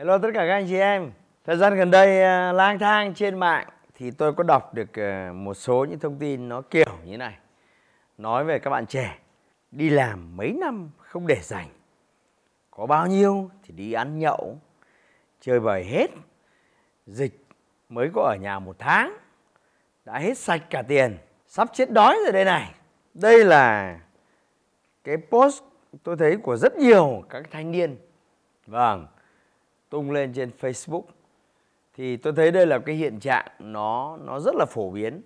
Hello tất cả các anh chị em. Thời gian gần đây uh, lang thang trên mạng thì tôi có đọc được uh, một số những thông tin nó kiểu như này. Nói về các bạn trẻ đi làm mấy năm không để dành. Có bao nhiêu thì đi ăn nhậu, chơi bời hết. Dịch mới có ở nhà một tháng đã hết sạch cả tiền, sắp chết đói rồi đây này. Đây là cái post tôi thấy của rất nhiều các thanh niên. Vâng, tung lên trên Facebook thì tôi thấy đây là cái hiện trạng nó nó rất là phổ biến.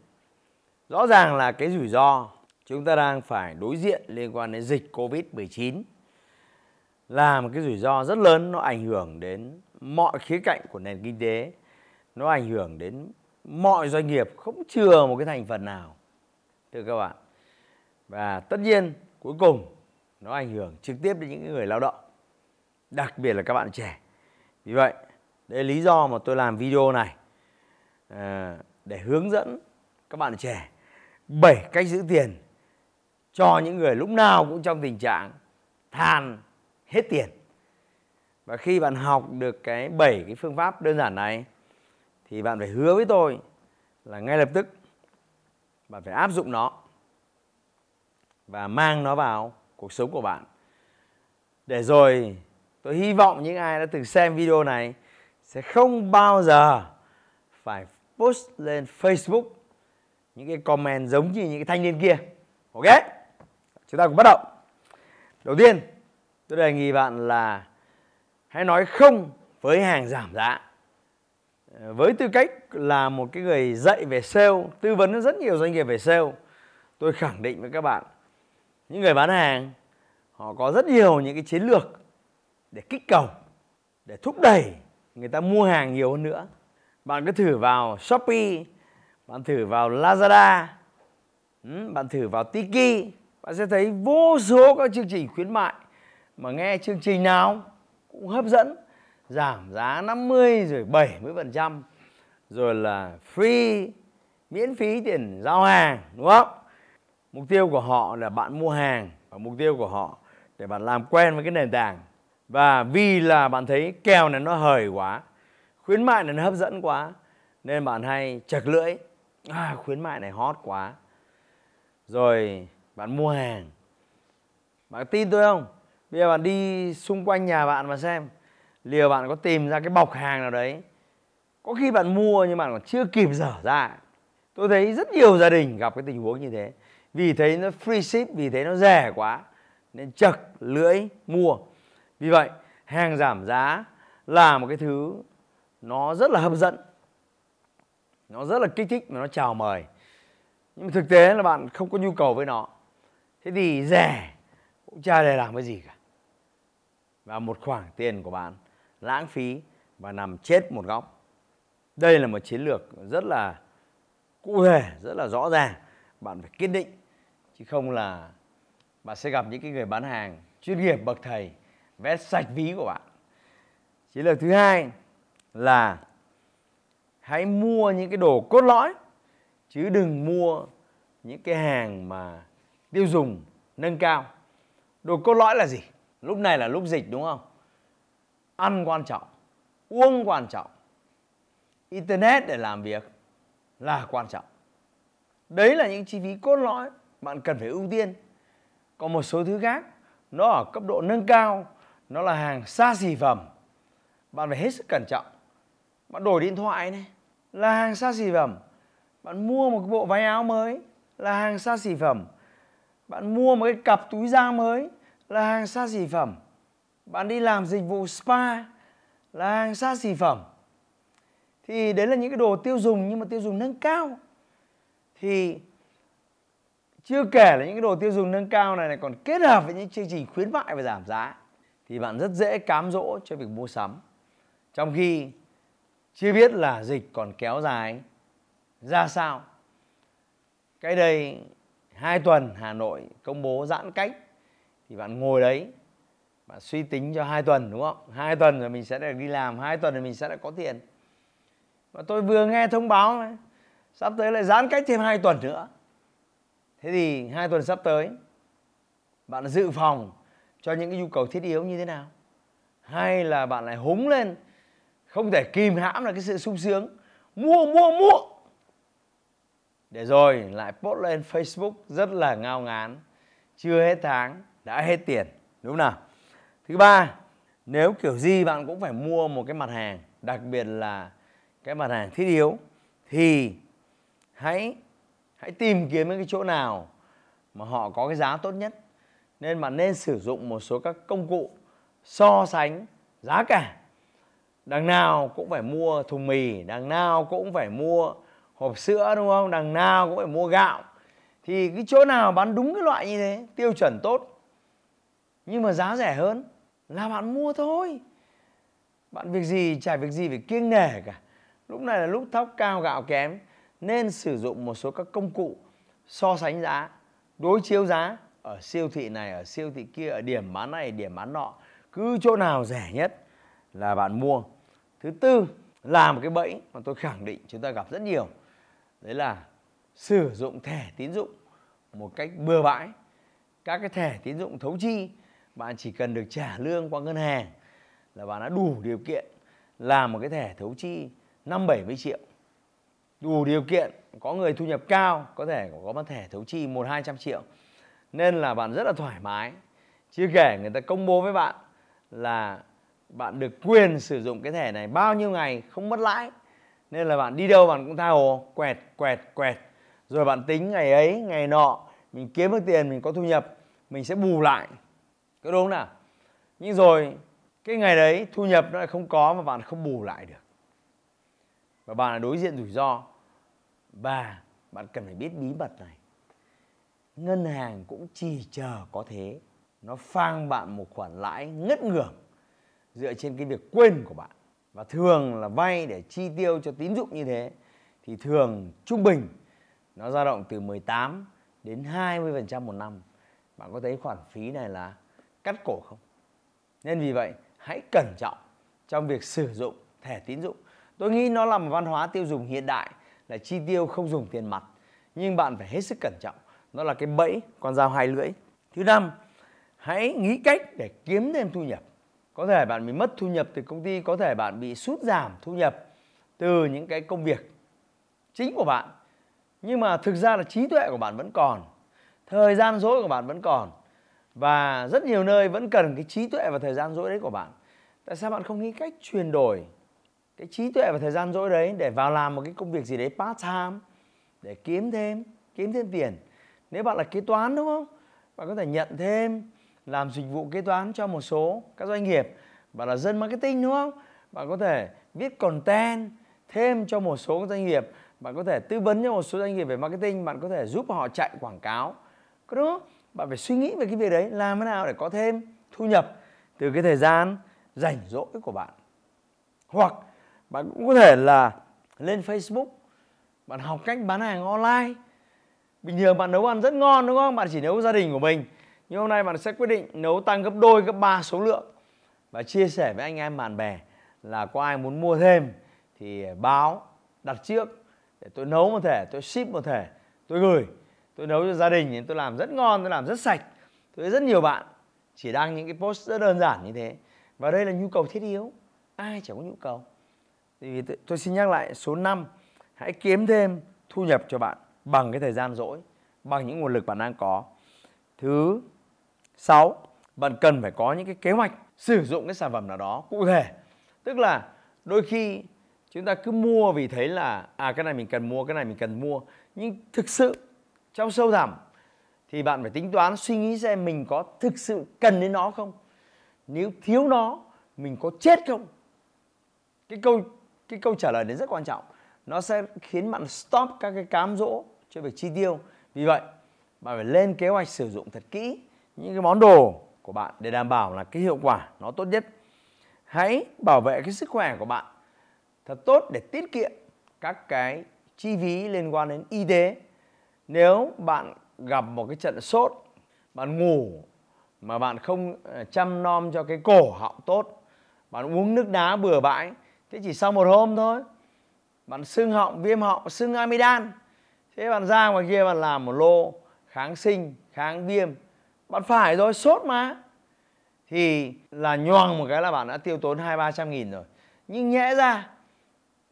Rõ ràng là cái rủi ro chúng ta đang phải đối diện liên quan đến dịch Covid-19 là một cái rủi ro rất lớn nó ảnh hưởng đến mọi khía cạnh của nền kinh tế, nó ảnh hưởng đến mọi doanh nghiệp không chừa một cái thành phần nào. Thưa các bạn. Và tất nhiên cuối cùng nó ảnh hưởng trực tiếp đến những người lao động, đặc biệt là các bạn trẻ vì vậy đây là lý do mà tôi làm video này à, để hướng dẫn các bạn trẻ 7 cách giữ tiền cho những người lúc nào cũng trong tình trạng than hết tiền. Và khi bạn học được cái 7 cái phương pháp đơn giản này thì bạn phải hứa với tôi là ngay lập tức bạn phải áp dụng nó và mang nó vào cuộc sống của bạn. Để rồi tôi hy vọng những ai đã từng xem video này sẽ không bao giờ phải post lên Facebook những cái comment giống như những cái thanh niên kia. Ok? Chúng ta cùng bắt đầu. Đầu tiên, tôi đề nghị bạn là hãy nói không với hàng giảm giá. Ờ, với tư cách là một cái người dạy về sale, tư vấn rất nhiều doanh nghiệp về sale, tôi khẳng định với các bạn, những người bán hàng, họ có rất nhiều những cái chiến lược để kích cầu, để thúc đẩy người ta mua hàng nhiều hơn nữa. Bạn cứ thử vào shopee, bạn thử vào lazada ừ, bạn thử vào tiki, bạn sẽ thấy vô số các chương trình khuyến mại mà nghe chương trình nào cũng hấp dẫn, giảm giá 50 rồi 70 phần trăm, rồi là free, miễn phí tiền giao hàng, đúng không? Mục tiêu của họ là bạn mua hàng và mục tiêu của họ để bạn làm quen với cái nền tảng và vì là bạn thấy kèo này nó hời quá khuyến mại này nó hấp dẫn quá nên bạn hay chật lưỡi. À, khuyến mại này hot quá. Rồi bạn mua hàng. Bạn tin tôi không? Bây giờ bạn đi xung quanh nhà bạn mà xem liệu bạn có tìm ra cái bọc hàng nào đấy. Có khi bạn mua nhưng bạn còn chưa kịp dở ra. Tôi thấy rất nhiều gia đình gặp cái tình huống như thế. Vì thấy nó free ship vì thấy nó rẻ quá nên chật lưỡi mua vì vậy, hàng giảm giá là một cái thứ nó rất là hấp dẫn. Nó rất là kích thích và nó chào mời. Nhưng mà thực tế là bạn không có nhu cầu với nó. Thế thì rẻ, cũng chả để làm cái gì cả. Và một khoản tiền của bạn, lãng phí và nằm chết một góc. Đây là một chiến lược rất là cụ thể, rất là rõ ràng. Bạn phải kiên định, chứ không là bạn sẽ gặp những cái người bán hàng chuyên nghiệp bậc thầy vẽ sạch ví của bạn. Chiến lược thứ hai là hãy mua những cái đồ cốt lõi, chứ đừng mua những cái hàng mà tiêu dùng nâng cao. Đồ cốt lõi là gì? Lúc này là lúc dịch, đúng không? Ăn quan trọng, uống quan trọng, internet để làm việc là quan trọng. Đấy là những chi phí cốt lõi bạn cần phải ưu tiên. Còn một số thứ khác, nó ở cấp độ nâng cao nó là hàng xa xỉ phẩm. Bạn phải hết sức cẩn trọng. Bạn đổi điện thoại này là hàng xa xỉ phẩm. Bạn mua một cái bộ váy áo mới là hàng xa xỉ phẩm. Bạn mua một cái cặp túi da mới là hàng xa xỉ phẩm. Bạn đi làm dịch vụ spa là hàng xa xỉ phẩm. Thì đấy là những cái đồ tiêu dùng nhưng mà tiêu dùng nâng cao. Thì chưa kể là những cái đồ tiêu dùng nâng cao này, này còn kết hợp với những chương trình khuyến mại và giảm giá thì bạn rất dễ cám dỗ cho việc mua sắm. Trong khi chưa biết là dịch còn kéo dài, ra sao? Cái đây hai tuần Hà Nội công bố giãn cách, thì bạn ngồi đấy, bạn suy tính cho hai tuần, đúng không? Hai tuần rồi mình sẽ được đi làm, hai tuần rồi mình sẽ đã có tiền. Và tôi vừa nghe thông báo này sắp tới lại giãn cách thêm hai tuần nữa. Thế thì hai tuần sắp tới, bạn dự phòng cho những cái nhu cầu thiết yếu như thế nào? Hay là bạn lại húng lên, không thể kìm hãm là cái sự sung sướng? Mua mua mua! Để rồi, lại post lên Facebook rất là ngao ngán. Chưa hết tháng, đã hết tiền. Đúng không nào? Thứ ba, nếu kiểu gì bạn cũng phải mua một cái mặt hàng, đặc biệt là cái mặt hàng thiết yếu, thì hãy hãy tìm kiếm những cái chỗ nào mà họ có cái giá tốt nhất nên bạn nên sử dụng một số các công cụ so sánh giá cả. Đằng nào cũng phải mua thùng mì, đằng nào cũng phải mua hộp sữa, đúng không? Đằng nào cũng phải mua gạo. Thì cái chỗ nào bán đúng cái loại như thế, tiêu chuẩn tốt, nhưng mà giá rẻ hơn là bạn mua thôi. Bạn việc gì, chả việc gì phải kiêng nể cả. Lúc này là lúc thóc cao gạo kém, nên sử dụng một số các công cụ so sánh giá, đối chiếu giá ở siêu thị này, ở siêu thị kia, ở điểm bán này, điểm bán nọ, cứ chỗ nào rẻ nhất là bạn mua. Thứ tư, là một cái bẫy mà tôi khẳng định chúng ta gặp rất nhiều. Đấy là sử dụng thẻ tín dụng một cách bừa bãi. Các cái thẻ tín dụng thấu chi, bạn chỉ cần được trả lương qua ngân hàng là bạn đã đủ điều kiện làm một cái thẻ thấu chi năm bảy mươi triệu. Đủ điều kiện, có người thu nhập cao, có thể có một thẻ thấu chi một hai trăm triệu nên là bạn rất là thoải mái. Chưa kể người ta công bố với bạn là bạn được quyền sử dụng cái thẻ này bao nhiêu ngày không mất lãi. Nên là bạn đi đâu bạn cũng tha hồ, quẹt quẹt quẹt. Rồi bạn tính ngày ấy, ngày nọ, mình kiếm được tiền, mình có thu nhập, mình sẽ bù lại. Có đúng không nào? Nhưng rồi, cái ngày đấy thu nhập nó lại không có mà bạn không bù lại được. Và bạn là đối diện rủi ro. Và bạn cần phải biết bí mật này ngân hàng cũng chỉ chờ có thế nó phang bạn một khoản lãi ngất ngưởng dựa trên cái việc quên của bạn và thường là vay để chi tiêu cho tín dụng như thế thì thường trung bình nó dao động từ 18 đến 20% một năm. Bạn có thấy khoản phí này là cắt cổ không? Nên vì vậy, hãy cẩn trọng trong việc sử dụng thẻ tín dụng. Tôi nghĩ nó là một văn hóa tiêu dùng hiện đại là chi tiêu không dùng tiền mặt. Nhưng bạn phải hết sức cẩn trọng. Nó là cái bẫy con dao hai lưỡi. Thứ năm, hãy nghĩ cách để kiếm thêm thu nhập. Có thể bạn bị mất thu nhập từ công ty, có thể bạn bị sút giảm thu nhập từ những cái công việc chính của bạn. Nhưng mà thực ra là trí tuệ của bạn vẫn còn, thời gian dỗi của bạn vẫn còn và rất nhiều nơi vẫn cần cái trí tuệ và thời gian dỗi đấy của bạn. Tại sao bạn không nghĩ cách chuyển đổi cái trí tuệ và thời gian dỗi đấy để vào làm một cái công việc gì đấy part time để kiếm thêm, kiếm thêm tiền. Nếu bạn là kế toán, đúng không? Bạn có thể nhận thêm, làm dịch vụ kế toán cho một số các doanh nghiệp. Bạn là dân marketing, đúng không? Bạn có thể viết content thêm cho một số doanh nghiệp. Bạn có thể tư vấn cho một số doanh nghiệp về marketing. Bạn có thể giúp họ chạy quảng cáo. Có đúng không? Bạn phải suy nghĩ về cái việc đấy, làm thế nào để có thêm thu nhập từ cái thời gian rảnh rỗi của bạn. Hoặc bạn cũng có thể là lên Facebook, bạn học cách bán hàng online bình thường bạn nấu ăn rất ngon, đúng không? Bạn chỉ nấu gia đình của mình. Nhưng hôm nay bạn sẽ quyết định nấu tăng gấp đôi, gấp ba số lượng. Và chia sẻ với anh em bạn bè là có ai muốn mua thêm thì báo, đặt trước để tôi nấu một thể, tôi ship một thể, tôi gửi. Tôi nấu cho gia đình thì tôi làm rất ngon, tôi làm rất sạch. Tôi rất nhiều bạn chỉ đăng những cái post rất đơn giản như thế. Và đây là nhu cầu thiết yếu. Ai chẳng có nhu cầu. Thì tôi xin nhắc lại số 5 hãy kiếm thêm thu nhập cho bạn bằng cái thời gian rỗi bằng những nguồn lực bạn đang có thứ 6. Bạn cần phải có những cái kế hoạch sử dụng cái sản phẩm nào đó cụ thể. Tức là đôi khi chúng ta cứ mua vì thấy là à cái này mình cần mua, cái này mình cần mua. Nhưng thực sự trong sâu thẳm thì bạn phải tính toán suy nghĩ xem mình có thực sự cần đến nó không. Nếu thiếu nó mình có chết không? Cái câu cái câu trả lời đấy rất quan trọng. Nó sẽ khiến bạn stop các cái cám dỗ cho việc chi tiêu. Vì vậy, bạn phải lên kế hoạch sử dụng thật kỹ những cái món đồ của bạn để đảm bảo là cái hiệu quả nó tốt nhất hãy bảo vệ cái sức khỏe của bạn thật tốt để tiết kiệm các cái chi phí liên quan đến y tế nếu bạn gặp một cái trận sốt bạn ngủ mà bạn không ờ, chăm nom cho cái cổ họng tốt bạn uống nước đá bừa bãi thế chỉ sau một hôm thôi bạn sưng họng viêm họng sưng amidan thế bạn ra ngoài kia bạn làm một lô kháng sinh, kháng viêm. Bạn phải rồi sốt mà. Thì là nhoàng một cái là bạn đã tiêu tốn hai, ba trăm nghìn rồi. Nhưng nhẽ ra,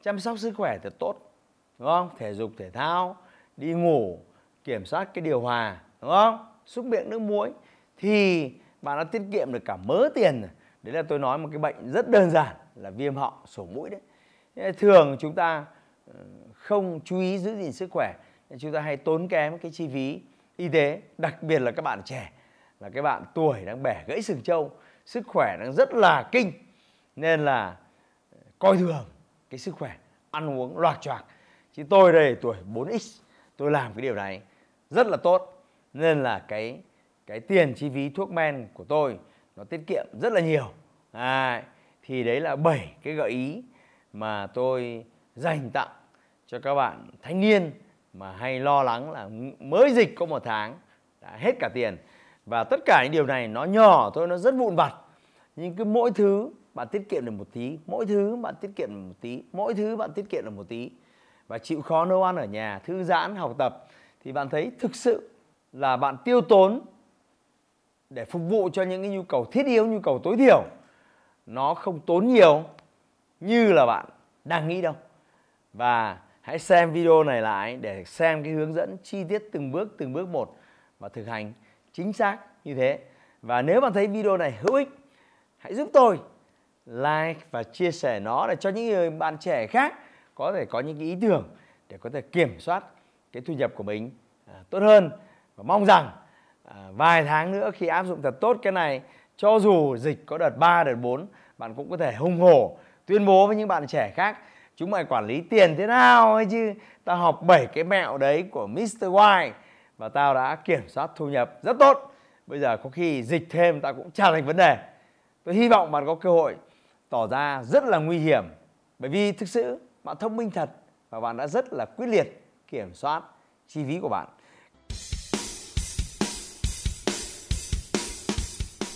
chăm sóc sức khỏe thật tốt, đúng không? Thể dục, thể thao, đi ngủ, kiểm soát cái điều hòa, đúng không? Xúc miệng, nước muối. Thì bạn đã tiết kiệm được cả mớ tiền rồi. Đấy là tôi nói một cái bệnh rất đơn giản là viêm họng, sổ mũi đấy. Thường chúng ta ờ, không chú ý giữ gìn sức khỏe chúng ta hay tốn kém cái chi phí y tế đặc biệt là các bạn trẻ là các bạn tuổi đang bẻ gãy sừng trâu sức khỏe đang rất là kinh nên là ờ, coi thường cái sức khỏe ăn uống loạt choạc chứ tôi đây tuổi 4x tôi làm cái điều này rất là tốt nên là cái cái tiền chi phí thuốc men của tôi nó tiết kiệm rất là nhiều. À, thì đấy là bảy cái gợi ý mà tôi dành tặng cho các bạn thanh niên mà hay lo lắng là mới dịch có một tháng, đã hết cả tiền. Và tất cả những điều này nó nhỏ thôi, nó rất vụn vặt. Nhưng cứ mỗi thứ bạn tiết kiệm được một tí, mỗi thứ bạn tiết kiệm được một tí, mỗi thứ bạn tiết kiệm được một tí. Và chịu khó nấu ăn ở nhà, thư giãn, học tập, thì bạn thấy thực sự là bạn tiêu tốn để phục vụ cho những cái nhu cầu thiết yếu, nhu cầu tối thiểu, nó không tốn nhiều như là bạn đang nghĩ đâu. Và hãy xem video này lại để xem cái hướng dẫn chi tiết từng bước từng bước một và thực hành chính xác như thế. Và nếu bạn thấy video này hữu ích hãy giúp tôi like và chia sẻ nó để cho những người bạn trẻ khác có thể có những cái ý tưởng để có thể kiểm soát cái thu nhập của mình à, tốt hơn. Và mong rằng à, vài tháng nữa khi áp dụng thật tốt cái này cho dù dịch có đợt 3, đợt 4 bạn cũng có thể hùng hổ tuyên bố với những bạn trẻ khác chúng mày quản lý tiền thế nào ấy chứ tao học 7 cái mẹo đấy của Mr. Y và tao đã kiểm soát thu nhập rất tốt bây giờ có khi dịch thêm, tao cũng chả thành vấn đề tôi hy vọng bạn có cơ hội tỏ ra rất là nguy hiểm bởi vì thực sự bạn thông minh thật và bạn đã rất là quyết liệt kiểm soát chi phí của bạn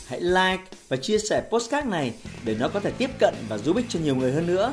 hãy like và chia sẻ postcard này để nó có thể tiếp cận và giúp ích cho nhiều người hơn nữa.